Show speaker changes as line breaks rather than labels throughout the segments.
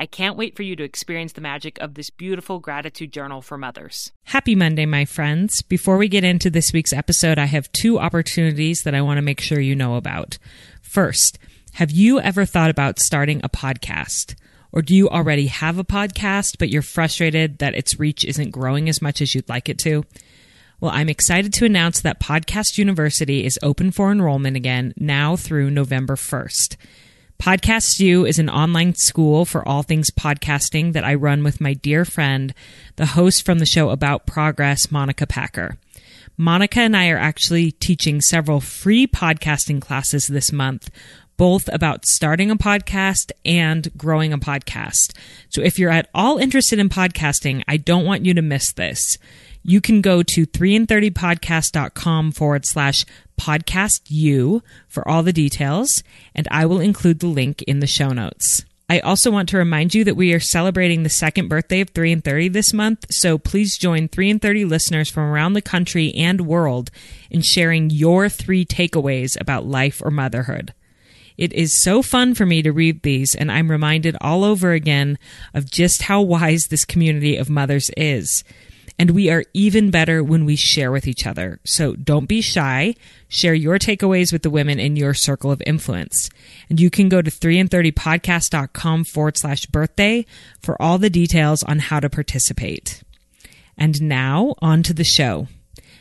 I can't wait for you to experience the magic of this beautiful gratitude journal for mothers.
Happy Monday, my friends. Before we get into this week's episode, I have two opportunities that I want to make sure you know about. First, have you ever thought about starting a podcast? Or do you already have a podcast, but you're frustrated that its reach isn't growing as much as you'd like it to? Well, I'm excited to announce that Podcast University is open for enrollment again now through November 1st. Podcast U is an online school for all things podcasting that I run with my dear friend, the host from the show About Progress, Monica Packer. Monica and I are actually teaching several free podcasting classes this month, both about starting a podcast and growing a podcast. So if you're at all interested in podcasting, I don't want you to miss this you can go to 3in30podcast.com forward slash podcast you for all the details, and I will include the link in the show notes. I also want to remind you that we are celebrating the second birthday of 3 and 30 this month, so please join 3 and 30 listeners from around the country and world in sharing your three takeaways about life or motherhood. It is so fun for me to read these, and I'm reminded all over again of just how wise this community of mothers is. And we are even better when we share with each other. So don't be shy. Share your takeaways with the women in your circle of influence. And you can go to 3in30podcast.com forward slash birthday for all the details on how to participate. And now on to the show.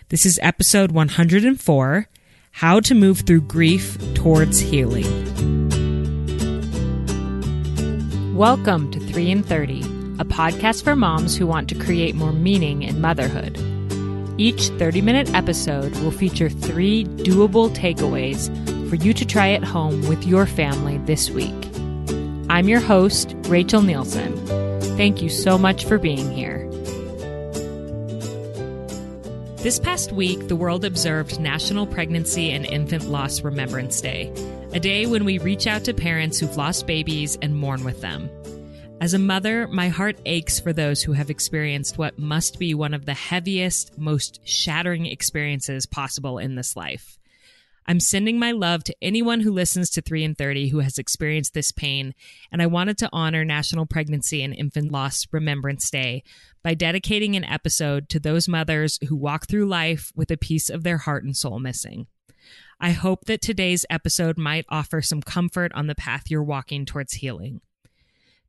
This is episode 104 How to Move Through Grief Towards Healing. Welcome to 3 in 30 a podcast for moms who want to create more meaning in motherhood. Each 30 minute episode will feature three doable takeaways for you to try at home with your family this week. I'm your host, Rachel Nielsen. Thank you so much for being here. This past week, the world observed National Pregnancy and Infant Loss Remembrance Day, a day when we reach out to parents who've lost babies and mourn with them. As a mother, my heart aches for those who have experienced what must be one of the heaviest, most shattering experiences possible in this life. I'm sending my love to anyone who listens to 3 and 30 who has experienced this pain, and I wanted to honor National Pregnancy and Infant Loss Remembrance Day by dedicating an episode to those mothers who walk through life with a piece of their heart and soul missing. I hope that today's episode might offer some comfort on the path you're walking towards healing.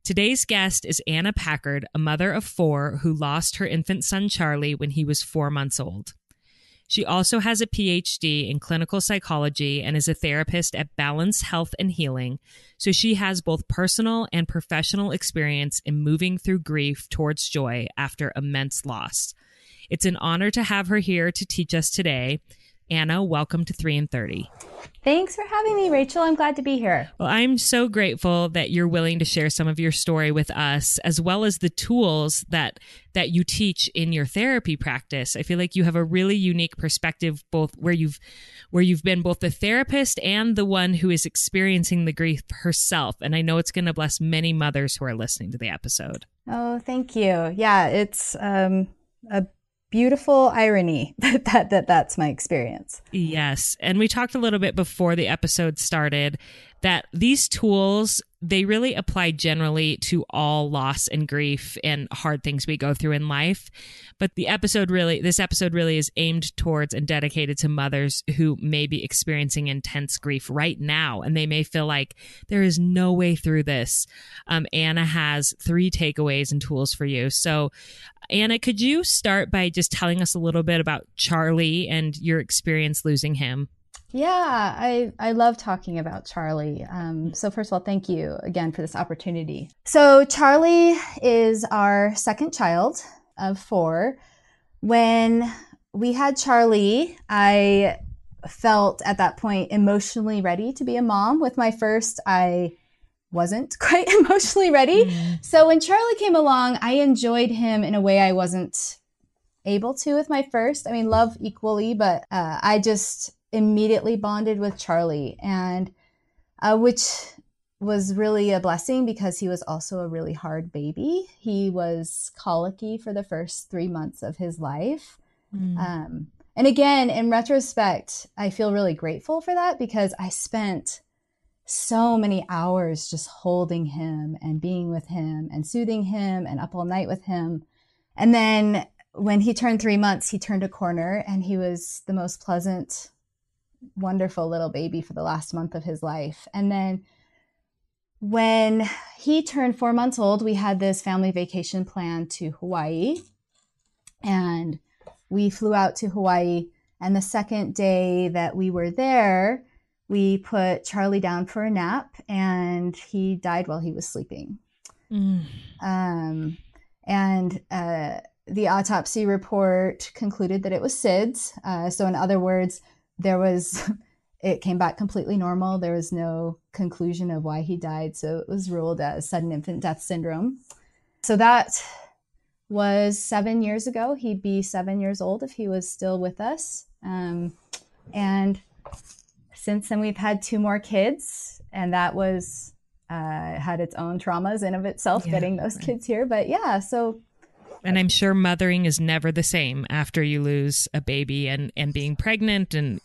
Today's guest is Anna Packard, a mother of four who lost her infant son Charlie when he was four months old. She also has a PhD in clinical psychology and is a therapist at Balance Health and Healing, so she has both personal and professional experience in moving through grief towards joy after immense loss. It's an honor to have her here to teach us today, Anna, welcome to 3 in 30.
Thanks for having me, Rachel. I'm glad to be here.
Well, I'm so grateful that you're willing to share some of your story with us as well as the tools that that you teach in your therapy practice. I feel like you have a really unique perspective both where you've where you've been both the therapist and the one who is experiencing the grief herself. And I know it's going to bless many mothers who are listening to the episode.
Oh, thank you. Yeah, it's um a beautiful irony that, that that that's my experience.
Yes. And we talked a little bit before the episode started that these tools they really apply generally to all loss and grief and hard things we go through in life. But the episode really, this episode really is aimed towards and dedicated to mothers who may be experiencing intense grief right now. And they may feel like there is no way through this. Um, Anna has three takeaways and tools for you. So, Anna, could you start by just telling us a little bit about Charlie and your experience losing him?
Yeah, I, I love talking about Charlie. Um, so, first of all, thank you again for this opportunity. So, Charlie is our second child of four. When we had Charlie, I felt at that point emotionally ready to be a mom. With my first, I wasn't quite emotionally ready. Mm. So, when Charlie came along, I enjoyed him in a way I wasn't able to with my first. I mean, love equally, but uh, I just immediately bonded with Charlie, and uh, which was really a blessing because he was also a really hard baby. He was colicky for the first three months of his life. Mm. Um, and again, in retrospect, I feel really grateful for that because I spent so many hours just holding him and being with him and soothing him and up all night with him. And then when he turned three months, he turned a corner and he was the most pleasant wonderful little baby for the last month of his life. And then when he turned four months old, we had this family vacation plan to Hawaii. And we flew out to Hawaii. And the second day that we were there, we put Charlie down for a nap and he died while he was sleeping. Mm. Um, and uh, the autopsy report concluded that it was SIDS. Uh, so, in other words, there was it came back completely normal. There was no conclusion of why he died, so it was ruled as sudden infant death syndrome. So that was seven years ago. He'd be seven years old if he was still with us. Um, and since then, we've had two more kids, and that was uh, had its own traumas in of itself yeah, getting those right. kids here. But yeah, so
and I'm sure mothering is never the same after you lose a baby and and being pregnant and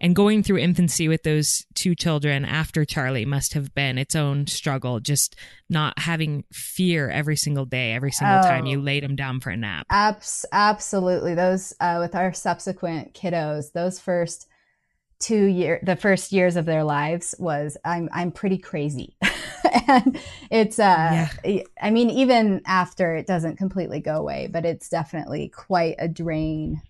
and going through infancy with those two children after Charlie must have been its own struggle just not having fear every single day every single oh, time you laid them down for a nap.
Abs- absolutely. Those uh, with our subsequent kiddos, those first two year the first years of their lives was I'm I'm pretty crazy. and it's uh yeah. I mean even after it doesn't completely go away, but it's definitely quite a drain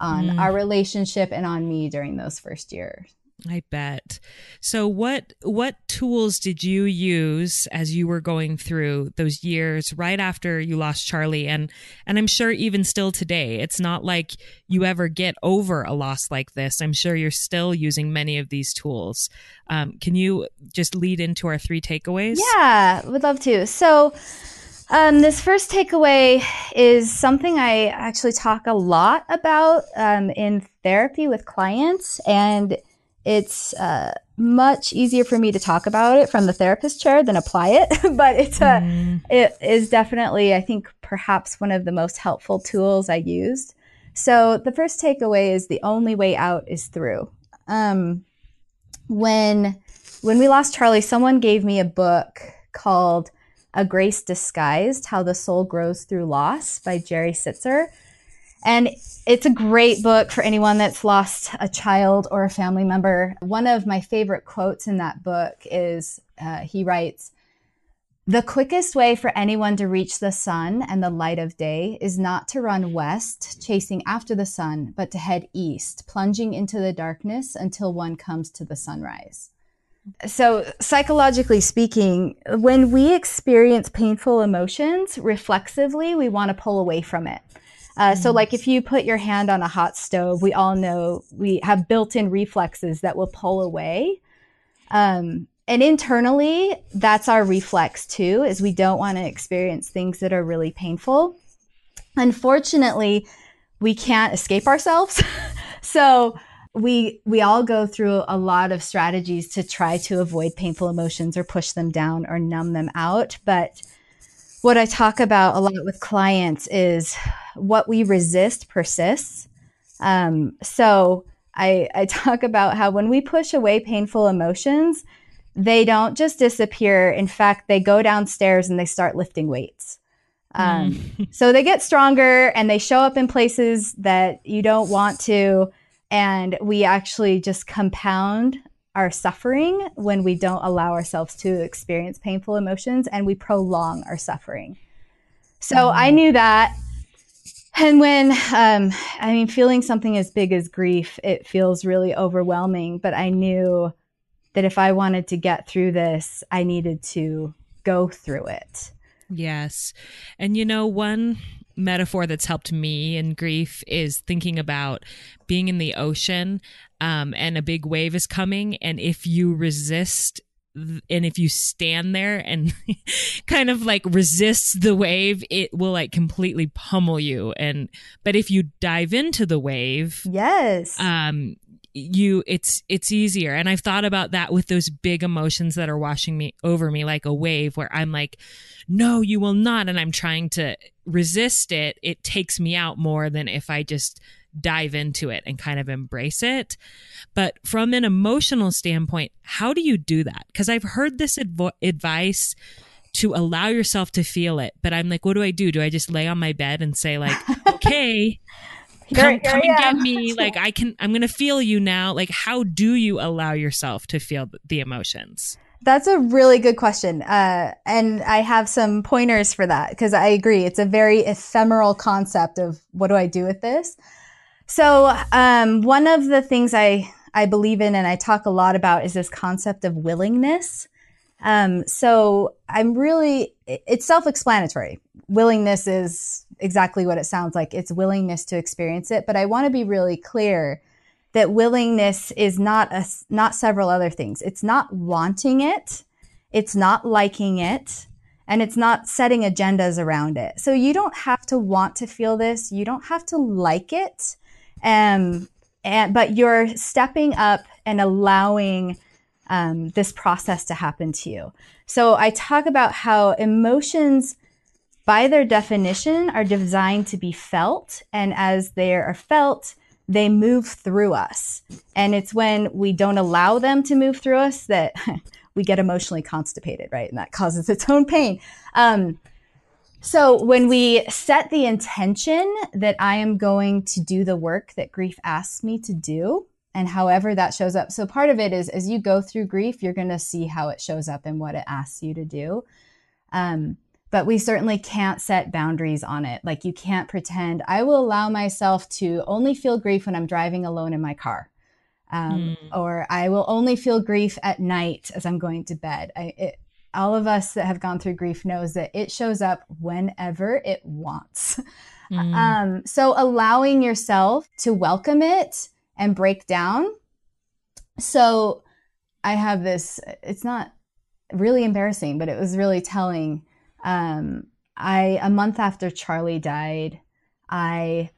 on mm. our relationship and on me during those first years.
I bet. So what what tools did you use as you were going through those years right after you lost Charlie and and I'm sure even still today it's not like you ever get over a loss like this. I'm sure you're still using many of these tools. Um, can you just lead into our three takeaways?
Yeah, would love to. So um, this first takeaway is something I actually talk a lot about um, in therapy with clients, and it's uh, much easier for me to talk about it from the therapist chair than apply it. but it's uh, mm. it is definitely, I think, perhaps one of the most helpful tools I used. So the first takeaway is the only way out is through. Um, when when we lost Charlie, someone gave me a book called A Grace Disguised: How the Soul Grows Through Loss by Jerry Sittser. And it's a great book for anyone that's lost a child or a family member. One of my favorite quotes in that book is uh, he writes, the quickest way for anyone to reach the sun and the light of day is not to run west, chasing after the sun, but to head east, plunging into the darkness until one comes to the sunrise. So, psychologically speaking, when we experience painful emotions, reflexively, we want to pull away from it. Uh, so, like if you put your hand on a hot stove, we all know we have built in reflexes that will pull away. Um, and internally, that's our reflex too, is we don't want to experience things that are really painful. Unfortunately, we can't escape ourselves. so, we we all go through a lot of strategies to try to avoid painful emotions or push them down or numb them out but what I talk about a lot with clients is what we resist persists. Um, so I, I talk about how when we push away painful emotions, they don't just disappear. In fact, they go downstairs and they start lifting weights. Um, mm. so they get stronger and they show up in places that you don't want to. And we actually just compound our suffering when we don't allow ourselves to experience painful emotions and we prolong our suffering. So mm. I knew that. And when, um, I mean, feeling something as big as grief, it feels really overwhelming. But I knew that if I wanted to get through this, I needed to go through it.
Yes. And you know, one metaphor that's helped me in grief is thinking about being in the ocean um, and a big wave is coming. And if you resist, and if you stand there and kind of like resist the wave, it will like completely pummel you. And, but if you dive into the wave,
yes,
um, you it's it's easier. And i've thought about that with those big emotions that are washing me over me like a wave where i'm like no you will not. And i'm trying to resist it. It takes me out more than if i just dive into it and kind of embrace it. But from an emotional standpoint how do you do that? Because i've heard this advo- advice to allow yourself to feel it but i'm like what do i do? Do i just lay on my bed and say like okay come, come and get me like i can i'm gonna feel you now. Like how do you allow yourself to feel the emotions?
That's a really good question uh, and i have some pointers for that because i agree it's a very ephemeral concept of what do i do with this? So um, one of the things i i believe in and i talk a lot about is this concept of willingness um, so i'm really it's self-explanatory willingness is exactly what it sounds like. It's willingness to experience it. But I want to be really clear that willingness is not a, not several other things. It's not wanting it. It's not liking it. And it's not setting agendas around it. So you don't have to want to feel this. You don't have to like it. Um, and, but you're stepping up and allowing um, this process to happen to you. So I talk about how emotions by their definition, are designed to be felt. And as they are felt, they move through us. And it's when we don't allow them to move through us that we get emotionally constipated, right? And that causes its own pain. Um, so when we set the intention that I am going to do the work that grief asks me to do, and however that shows up. So part of it is as you go through grief, you're going to see how it shows up and what it asks you to do. Um, but we certainly can't set boundaries on it. Like you can't pretend I will allow myself to only feel grief when I'm driving alone in my car. Um, mm. Or I will only feel grief at night as I'm going to bed. I, it, all of us that have gone through grief knows that it shows up whenever it wants. Mm. Um, so allowing yourself to welcome it and break down. So I have this, it's not really embarrassing, but it was really telling um, I a month after Charlie died, I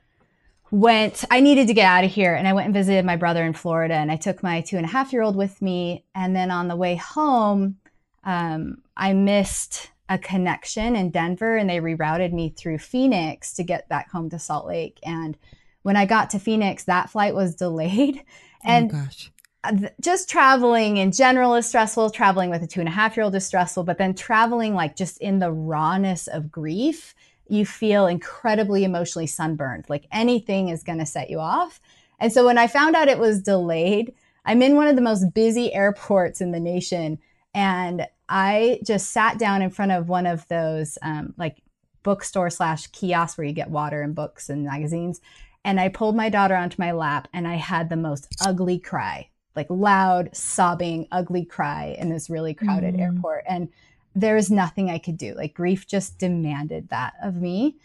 went. I needed to get out of here, and I went and visited my brother in Florida. And I took my two and a half year old with me. And then on the way home, um, I missed a connection in Denver, and they rerouted me through Phoenix to get back home to Salt Lake. And when I got to Phoenix, that flight was delayed. Oh and oh gosh just traveling in general is stressful. Traveling with a two and a half year old is stressful, but then traveling like just in the rawness of grief, you feel incredibly emotionally sunburned. Like anything is going to set you off. And so when I found out it was delayed, I'm in one of the most busy airports in the nation. And I just sat down in front of one of those um, like bookstore slash kiosks where you get water and books and magazines. And I pulled my daughter onto my lap and I had the most ugly cry like loud, sobbing, ugly cry in this really crowded mm. airport. And there was nothing I could do. Like grief just demanded that of me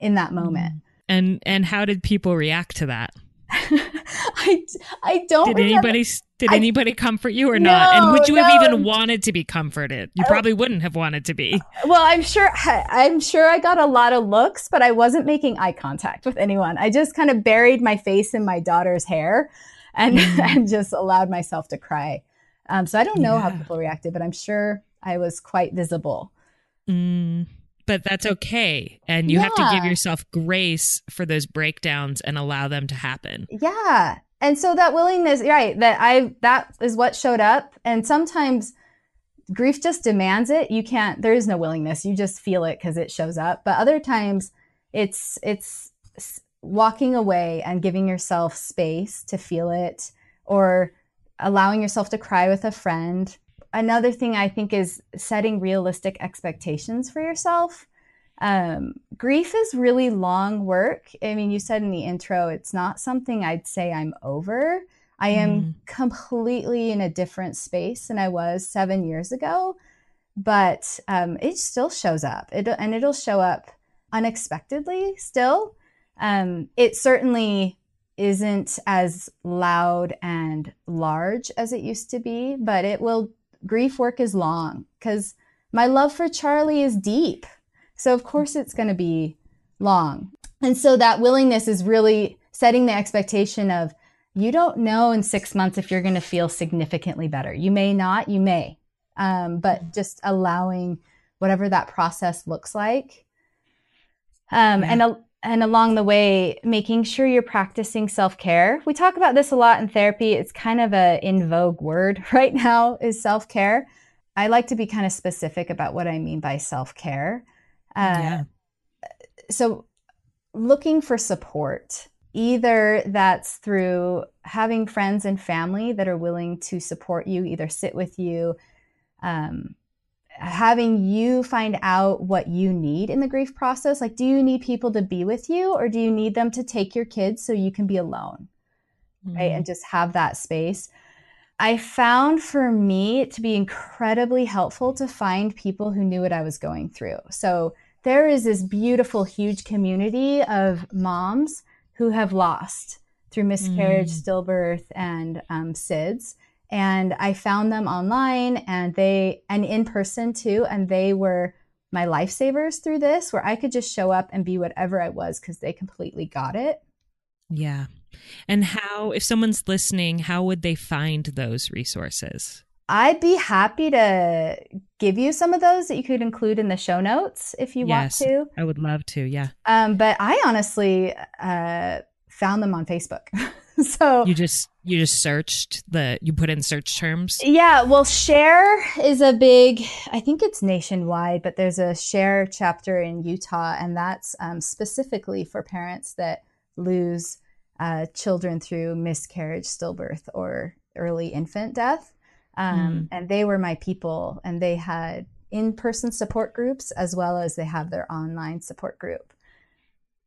in that moment.
And and how did people react to that?
I, I don't.
Did remember. anybody did I, anybody comfort you or no, not? And would you no. have even wanted to be comforted? You probably wouldn't have wanted to be.
Well, I'm sure. I'm sure I got a lot of looks, but I wasn't making eye contact with anyone. I just kind of buried my face in my daughter's hair and, mm. and just allowed myself to cry. Um, so I don't know yeah. how people reacted, but I'm sure I was quite visible.
Mm, but that's okay. And you yeah. have to give yourself grace for those breakdowns and allow them to happen.
Yeah. And so that willingness, right, that I, that is what showed up. And sometimes grief just demands it. You can't, there is no willingness. You just feel it because it shows up. But other times it's, it's walking away and giving yourself space to feel it or allowing yourself to cry with a friend. Another thing I think is setting realistic expectations for yourself. Um, grief is really long work. I mean, you said in the intro, it's not something I'd say I'm over. I am mm. completely in a different space than I was seven years ago, but um, it still shows up. It, and it'll show up unexpectedly still. Um, it certainly isn't as loud and large as it used to be, but it will, grief work is long because my love for Charlie is deep. So, of course, it's going to be long. And so, that willingness is really setting the expectation of you don't know in six months if you're going to feel significantly better. You may not, you may, um, but just allowing whatever that process looks like. Um, yeah. And and along the way making sure you're practicing self-care we talk about this a lot in therapy it's kind of a in vogue word right now is self-care i like to be kind of specific about what i mean by self-care uh, yeah. so looking for support either that's through having friends and family that are willing to support you either sit with you um, having you find out what you need in the grief process. Like, do you need people to be with you or do you need them to take your kids so you can be alone? Mm-hmm. Right. And just have that space. I found for me to be incredibly helpful to find people who knew what I was going through. So there is this beautiful, huge community of moms who have lost through miscarriage, mm. stillbirth, and um, SIDS and I found them online and they and in person too and they were my lifesavers through this where I could just show up and be whatever I was cuz they completely got it.
Yeah. And how if someone's listening, how would they find those resources?
I'd be happy to give you some of those that you could include in the show notes if you yes, want to.
I would love to, yeah.
Um, but I honestly uh, found them on Facebook. so
you just you just searched the you put in search terms
yeah well share is a big i think it's nationwide but there's a share chapter in utah and that's um, specifically for parents that lose uh, children through miscarriage stillbirth or early infant death um, mm. and they were my people and they had in-person support groups as well as they have their online support group.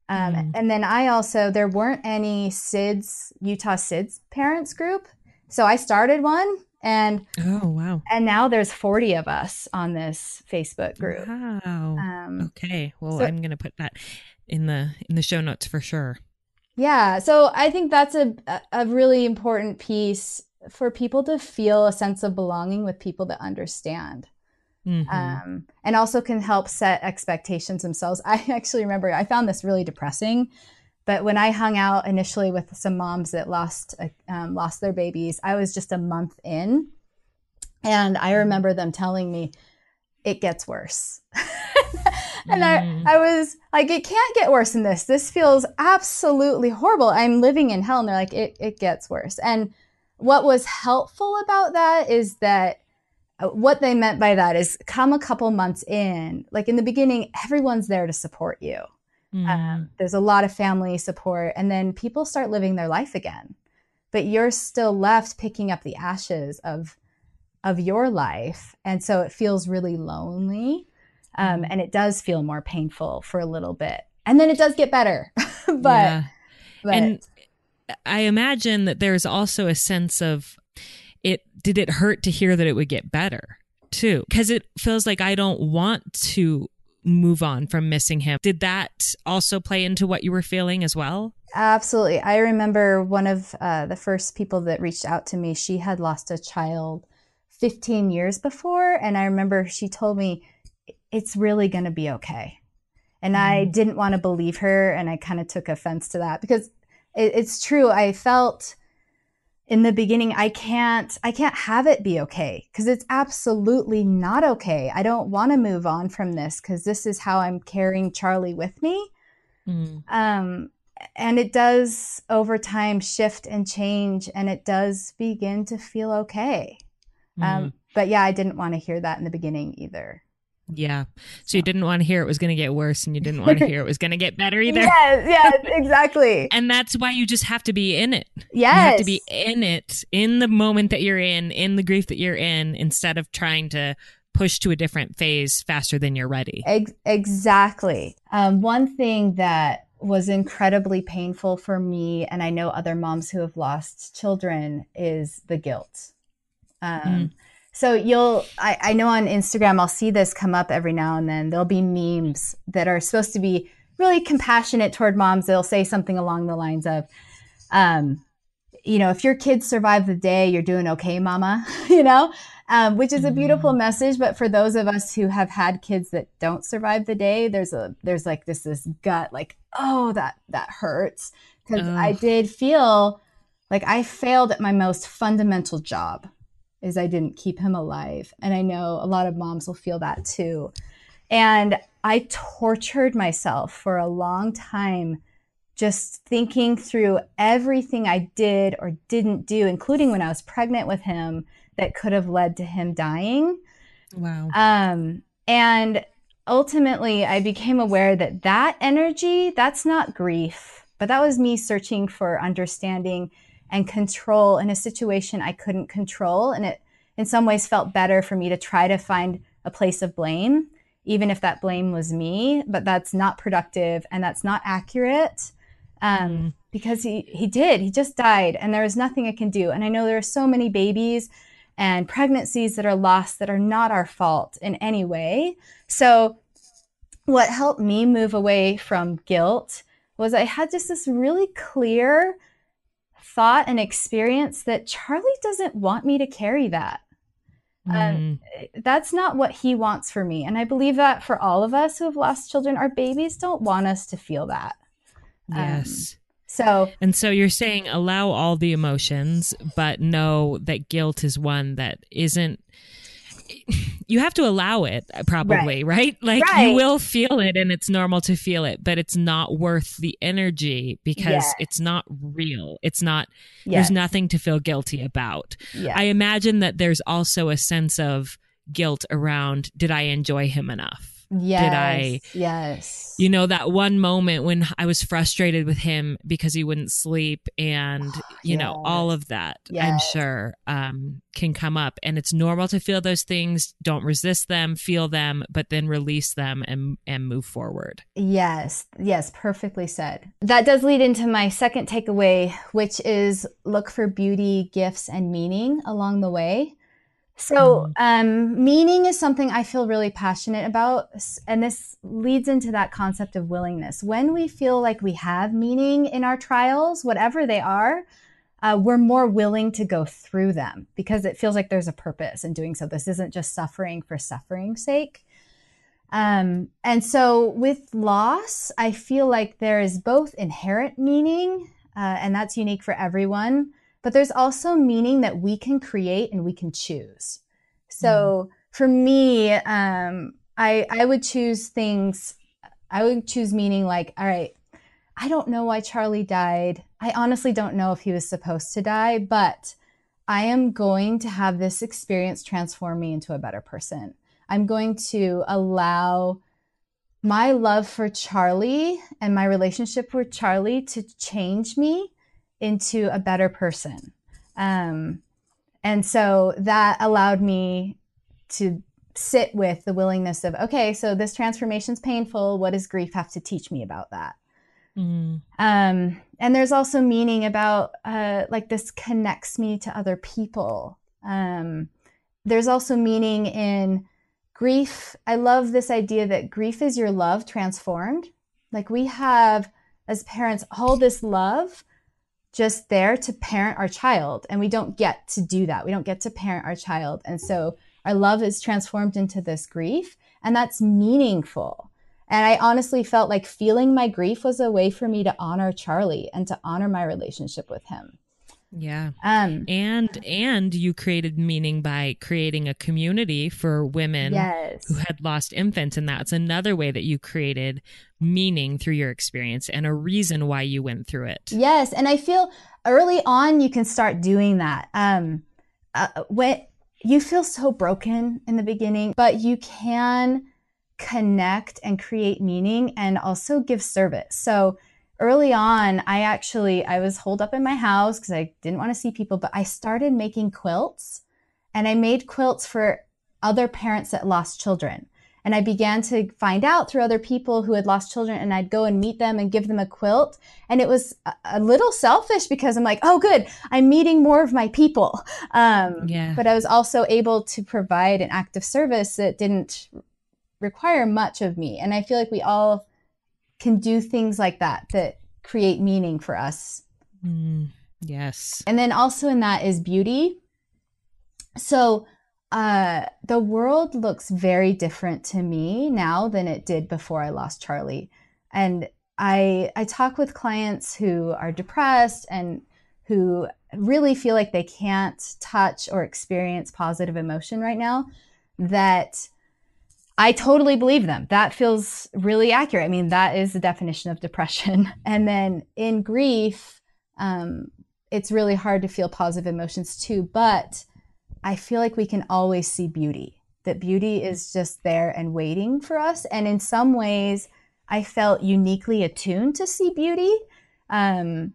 Um, mm. And then I also, there weren't any SIDS, Utah SIDS parents group. So I started one and
oh wow.
and now there's 40 of us on this facebook group.
Wow. Um, okay. Well so, i'm gonna put that in the in the show notes for sure.
Yeah. So i think that's a a really important piece for people to feel a sense of belonging with people that understand Mm-hmm. Um, and also can help set expectations themselves. I actually remember I found this really depressing, but when I hung out initially with some moms that lost uh, um, lost their babies, I was just a month in, and I mm-hmm. remember them telling me it gets worse. and mm. I, I was like, it can't get worse than this. This feels absolutely horrible. I'm living in hell. And they're like, it, it gets worse. And what was helpful about that is that uh, what they meant by that is come a couple months in, like in the beginning, everyone's there to support you. Mm. Um, there's a lot of family support, and then people start living their life again. But you're still left picking up the ashes of of your life, and so it feels really lonely, um, mm. and it does feel more painful for a little bit, and then it does get better. but, yeah.
but and I imagine that there's also a sense of it did it hurt to hear that it would get better too? Because it feels like i don't want to move on from missing him. Did that also play into what you were feeling as well?
Absolutely. I remember one of uh, the first people that reached out to me she had lost a child 15 years before and i remember she told me it's really going to be okay. And mm. i didn't want to believe her and i kind of took offense to that because it, it's true i felt in the beginning i can't i can't have it be okay because it's absolutely not okay i don't want to move on from this because this is how i'm carrying charlie with me mm. um, and it does over time shift and change and it does begin to feel okay um, mm. um, but yeah, I didn't want to hear that in the beginning either.
Yeah. So you didn't want to hear it was going to get worse and you didn't want to hear it was going to get better either.
yes, yes, exactly.
and that's why you just have to be in it.
Yes.
You have to be in it, in the moment that you're in, in the grief that you're in, instead of trying to push to a different phase faster than you're ready.
Ex- exactly. Um, one thing that was incredibly painful for me, and I know other moms who have lost children, is the guilt. Um,
Mm.
So you'll, I, I know on Instagram, I'll see this come up every now and then. There'll be memes that are supposed to be really compassionate toward moms. They'll say something along the lines of, um, you know, if your kids survive the day, you're doing okay, mama, you know, um, which is a beautiful message. But for those of us who have had kids that don't survive the day, there's a, there's like this, this gut, like, oh, that, that hurts. Cause I did feel like I failed at my most fundamental job is I didn't keep him alive. And I know a lot of moms will feel that too. And I tortured myself for a long time just thinking through everything I did or didn't do, including when I was pregnant with him, that could have led to him dying.
Wow.
Um, and ultimately, I became aware that that energy, that's not grief, but that was me searching for understanding and control in a situation I couldn't control. And it, in some ways, felt better for me to try to find a place of blame, even if that blame was me. But that's not productive and that's not accurate. Um, because he, he did, he just died, and there was nothing I can do. And I know there are so many babies and pregnancies that are lost that are not our fault in any way. So, what helped me move away from guilt was I had just this really clear thought and experience that Charlie doesn't want me to carry that.
Mm.
That's not what he wants for me. And I believe that for all of us who have lost children, our babies don't want us to feel that. Um,
yes.
So,
And so you're saying allow all the emotions, but know that guilt is one that isn't. You have to allow it, uh, probably, right? Like you will feel it and it's normal to feel it, but it's not worth the energy because it's not real. It's not,
yes,
there's nothing to feel guilty about. I imagine that there's also a sense of guilt around did I enjoy him enough?
Yes,
I-
Yes.
you know that one moment when i was frustrated with him because he wouldn't sleep and you know all of that i'm sure um, can come up and it's normal to feel those things don't resist them feel them but then release them and and move forward
Yes, yes, perfectly said. That does lead into my second takeaway, which is look for beauty, gifts, and meaning along the way. So, um, meaning is something I feel really passionate about. And this leads into that concept of willingness. When we feel like we have meaning in our trials, whatever they are, uh, we're more willing to go through them because it feels like there's a purpose in doing so. This isn't just suffering for suffering's sake. Um, and so with loss, I feel like there is both inherent meaning, uh, and that's unique for everyone, but there's also meaning that we can create and we can choose. So for me, um, I, I would choose things, I would choose meaning like, all right, I don't know why Charlie died. I honestly don't know if he was supposed to die, but I am going to have this experience transform me into a better person. I'm going to allow my love for Charlie and my relationship with Charlie to change me into a better person. Um, and so that allowed me to sit with the willingness of, okay, so this transformation's painful. What does grief have to teach me about that?
Mm.
Um, and there's also meaning about uh, like this connects me to other people. Um, there's also meaning in grief. I love this idea that grief is your love transformed. Like we have, as parents, all this love just there to parent our child, and we don't get to do that. We don't get to parent our child. And so our love is transformed into this grief, and that's meaningful. And I honestly felt like feeling my grief was a way for me to honor Charlie and to honor my relationship with him.
Yeah
Um,
and and you created meaning by creating a community for women
yes.
who had lost infants and that's another way that you created meaning through your experience and a reason why you went through it
Yes, and I feel early on you can start doing that. Um, uh, when you feel so broken in the beginning, but you can connect and create meaning and also give service. So early on, I actually I was holed up in my house because I didn't want to see people, but I started making quilts and I made quilts for other parents that lost children. And I began to find out through other people who had lost children, and I'd go and meet them and give them a quilt. And it was a little selfish because I'm like, oh, good, I'm meeting more of my people. Um, yeah. But I was also able to provide an act of service that didn't require much of me. And I feel like we all can do things like that that create meaning for us.
Mm, yes.
And then also in that is beauty. So uh, the world looks very different to me now than it did before I lost Charlie. And I I talk with clients who are depressed and who really feel like they can't touch or experience positive emotion right now that I totally believe them. That feels really accurate. I mean, that is the definition of depression. And then in grief, um, it's really hard to feel positive emotions too. But I feel like we can always see beauty, that beauty is just there and waiting for us. And in some ways, I felt uniquely attuned to see beauty um,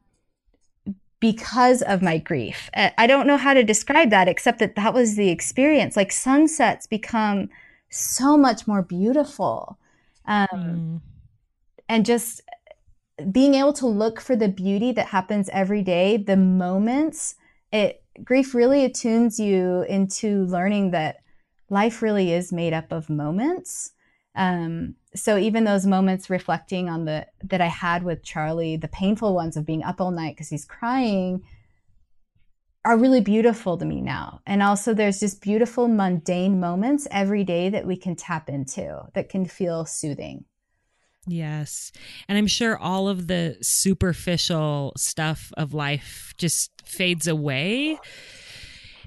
because of my grief. I don't know how to describe that except that that was the experience. Like sunsets become so much more beautiful. Um, mm. And just being able to look for the beauty that happens every day, the moments, it grief really attunes you into learning that life really is made up of moments. Um, so even those moments reflecting on the that I had with Charlie, the painful ones of being up all night because he's crying, are really beautiful to me now. And also, there's just beautiful, mundane moments every day that we can tap into that can feel soothing.
Yes. And I'm sure all of the superficial stuff of life just fades away.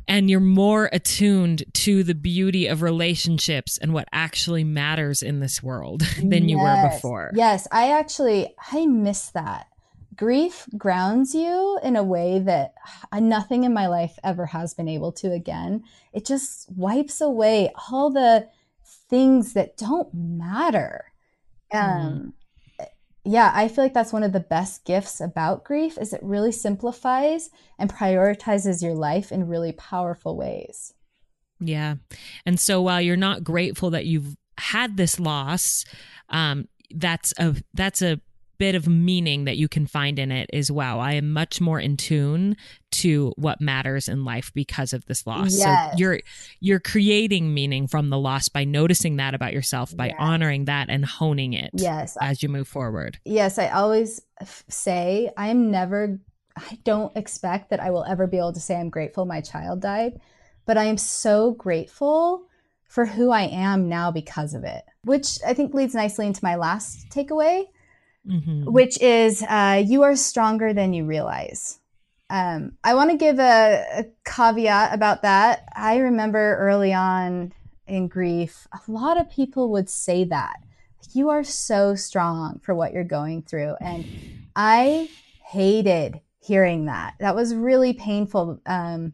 And you're more attuned to the beauty of relationships and what actually matters in this world than you yes. were before.
Yes. I actually, I miss that grief grounds you in a way that nothing in my life ever has been able to again. It just wipes away all the things that don't matter. Um, mm. Yeah, I feel like that's one of the best gifts about grief is it really simplifies and prioritizes your life in really powerful ways.
Yeah. And so while you're not grateful that you've had this loss, um, that's a that's a bit of meaning that you can find in it is wow, I am much more in tune to what matters in life because of this loss. Yes. So you're you're creating meaning from the loss by noticing that about yourself, by yes. honoring that and honing it yes. as you move forward.
Yes, I always say I am never I don't expect that I will ever be able to say I'm grateful my child died, but I am so grateful for who I am now because of it, which I think leads nicely into my last takeaway mm-hmm. which is uh, you are stronger than you realize. Um, I want to give a, a caveat about that. I remember early on in grief, a lot of people would say that you are so strong for what you're going through. And I hated hearing that. That was really painful. Um,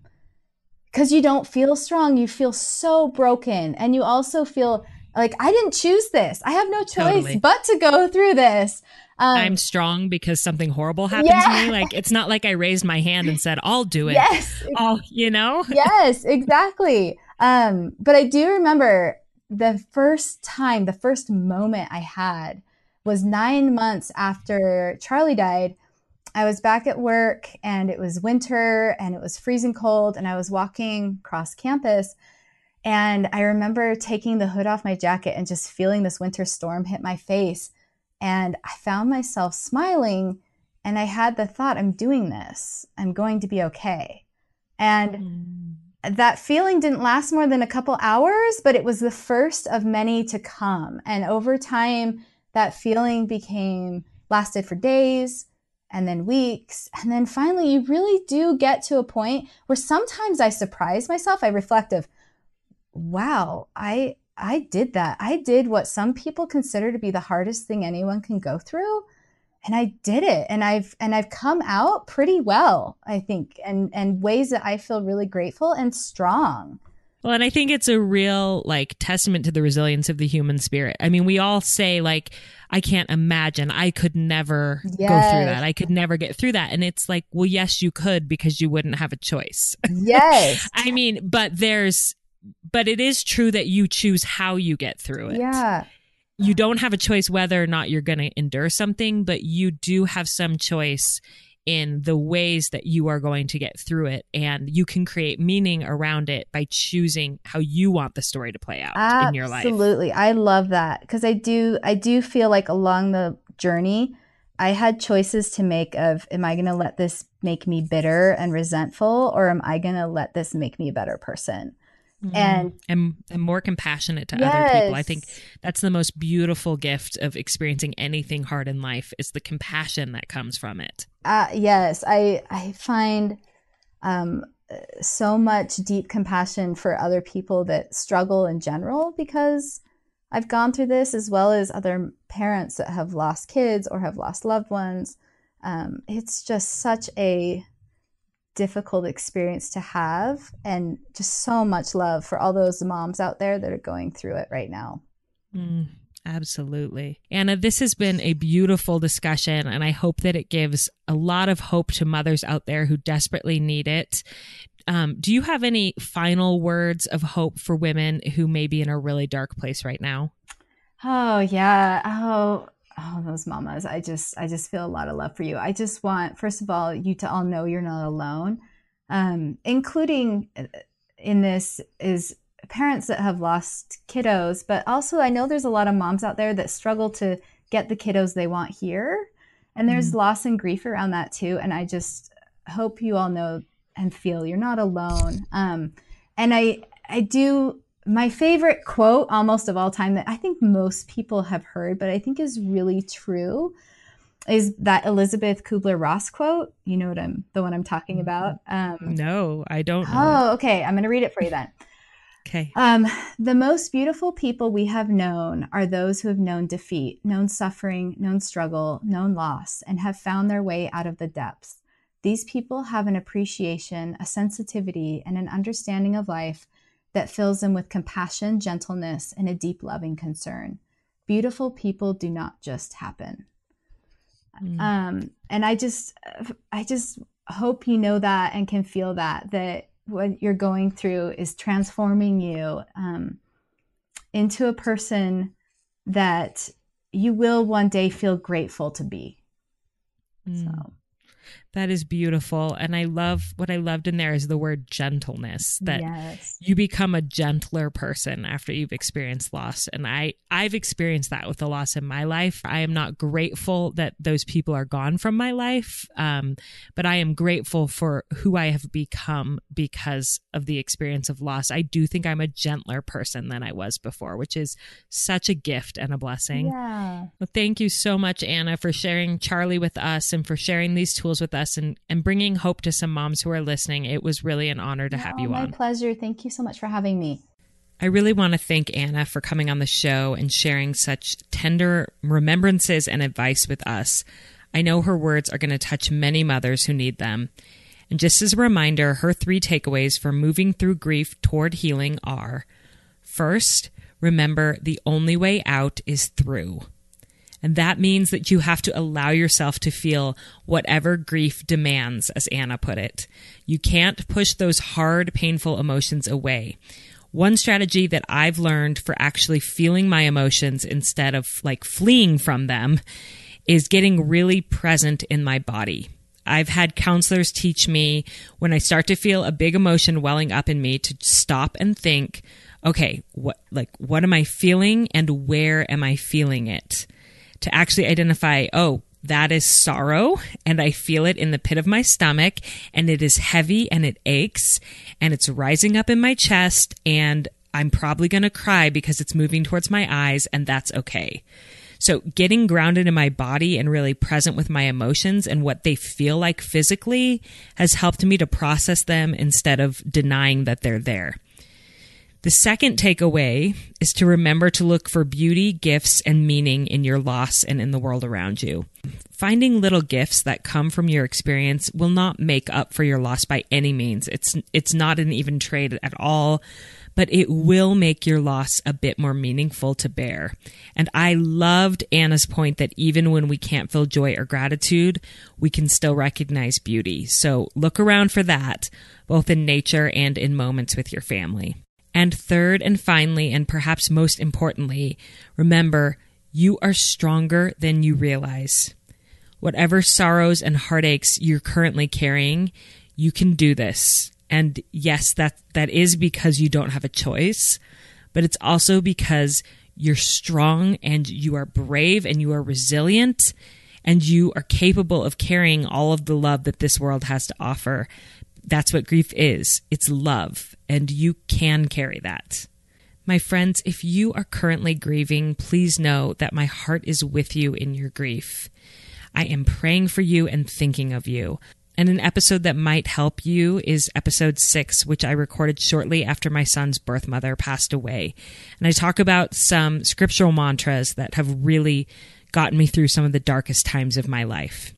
because you don't feel strong, you feel so broken, and you also feel like I didn't choose this. I have no choice totally. but to go through this.
Um, I'm strong because something horrible happened yeah. to me. Like it's not like I raised my hand and said, "I'll do it." Yes. Oh, you know.
yes, exactly. Um, but I do remember the first time, the first moment I had was nine months after Charlie died. I was back at work and it was winter and it was freezing cold and I was walking across campus and I remember taking the hood off my jacket and just feeling this winter storm hit my face. And I found myself smiling and I had the thought, I'm doing this. I'm going to be okay. And mm. that feeling didn't last more than a couple hours, but it was the first of many to come. And over time, that feeling became lasted for days and then weeks. And then finally, you really do get to a point where sometimes I surprise myself. I reflect of, wow, I I did that. I did what some people consider to be the hardest thing anyone can go through. And I did it. And I've and I've come out pretty well, I think, and and ways that I feel really grateful and strong.
Well, and I think it's a real like testament to the resilience of the human spirit. I mean, we all say like I can't imagine I could never yes. go through that. I could never get through that. And it's like, well, yes, you could because you wouldn't have a choice.
Yes.
I mean, but there's but it is true that you choose how you get through it.
Yeah.
You don't have a choice whether or not you're going to endure something, but you do have some choice in the ways that you are going to get through it and you can create meaning around it by choosing how you want the story to play out
Absolutely.
in your life.
Absolutely. I love that because I do I do feel like along the journey I had choices to make of am I going to let this make me bitter and resentful or am I going to let this make me a better person? Mm-hmm. And,
and and more compassionate to yes. other people. I think that's the most beautiful gift of experiencing anything hard in life is the compassion that comes from it.
Uh, yes, I I find um, so much deep compassion for other people that struggle in general because I've gone through this as well as other parents that have lost kids or have lost loved ones. Um, it's just such a difficult experience to have and just so much love for all those moms out there that are going through it right now.
Mm, absolutely. Anna, this has been a beautiful discussion, and I hope that it gives a lot of hope to mothers out there who desperately need it. Um, do you have any final words of hope for women who may be in a really dark place right now?
Oh, yeah. Oh, oh those mamas. I just i just feel a lot of love for you. I just want first of all you to all know you're not alone. Um, including uh, in this is parents that have lost kiddos but also i know there's a lot of moms out there that struggle to get the kiddos they want here. And there's mm-hmm. loss and grief around that too. And i just hope you all know and feel you're not alone. Um, and i i do my favorite quote almost of all time that I think most people have heard, but I think is really true is that Elisabeth Kubler Ross quote. You know what I'm the one I'm talking mm-hmm. about?
Um, no, I don't.
oh, okay. I'm going to read it for you then.
okay.
Um, the most beautiful people we have known are those who have known defeat, known suffering, known struggle, known loss, and have found their way out of the depths. These people have an appreciation, a sensitivity, and an understanding of life that fills them with compassion, gentleness, and a deep loving concern. Beautiful people do not just happen. Mm. Um, and I just, I just hope you know that and can feel that that what you're going through is transforming you um, into a person that you will one day feel grateful to be. Mm. So.
That is beautiful. And I love what I loved in there is the word gentleness that yes. you become a gentler person after you've experienced loss. And I, I've experienced that with the loss in my life. I am not grateful that those people are gone from my life. Um, but I am grateful for who I have become because of the experience of loss. I do think I'm a gentler person than I was before, which is such a gift and a blessing.
Yeah.
Well, thank you so much, Anna, for sharing Charlie with us and for sharing these tools with us and, and bringing hope to some moms who are listening. It was really an honor to have oh, you
my
on.
My pleasure. Thank you so much for having me.
I really want to thank Anna for coming on the show and sharing such tender remembrances and advice with us. I know her words are going to touch many mothers who need them. And just as a reminder, her three takeaways for moving through grief toward healing are first, remember the only way out is through. And that means that you have to allow yourself to feel whatever grief demands, as Anna put it. You can't push those hard, painful emotions away. One strategy that I've learned for actually feeling my emotions instead of like fleeing from them is getting really present in my body. I've had counselors teach me when I start to feel a big emotion welling up in me to stop and think, okay, what like what am I feeling and where am I feeling it? To actually identify, oh, that is sorrow and I feel it in the pit of my stomach and it is heavy and it aches and it's rising up in my chest and I'm probably going to cry because it's moving towards my eyes and that's okay. So getting grounded in my body and really present with my emotions and what they feel like physically has helped me to process them instead of denying that they're there. The second takeaway is to remember to look for beauty, gifts, and meaning in your loss and in the world around you. Finding little gifts that come from your experience will not make up for your loss by any means. It's it's not an even trade at all, but it will make your loss a bit more meaningful to bear. And I loved Anna's point that even when we can't feel joy or gratitude, we can still recognize beauty. So look around for that, both in nature and in moments with your family. And third and finally, and perhaps most importantly, remember you are stronger than you realize. Whatever sorrows and heartaches you're currently carrying, you can do this. And yes, that, that is because you don't have a choice, but it's also because you're strong and you are brave and you are resilient and you are capable of carrying all of the love that this world has to offer. That's what grief is. It's love, and you can carry that. My friends, if you are currently grieving, please know that my heart is with you in your grief. I am praying for you and thinking of you. And an episode that might help you is episode six, which I recorded shortly after my son's birth mother passed away. And I talk about some scriptural mantras that have really gotten me through some of the darkest times of my life.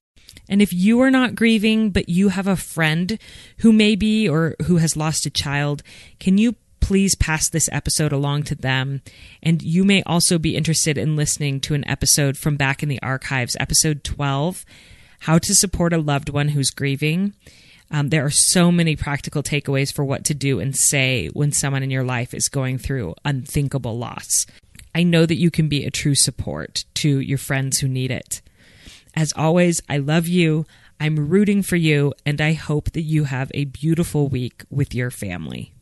And if you are not grieving, but you have a friend who may be or who has lost a child, can you please pass this episode along to them? And you may also be interested in listening to an episode from back in the archives, episode 12 How to Support a Loved One Who's Grieving. Um, there are so many practical takeaways for what to do and say when someone in your life is going through unthinkable loss. I know that you can be a true support to your friends who need it. As always, I love you. I'm rooting for you, and I hope that you have a beautiful week with your family.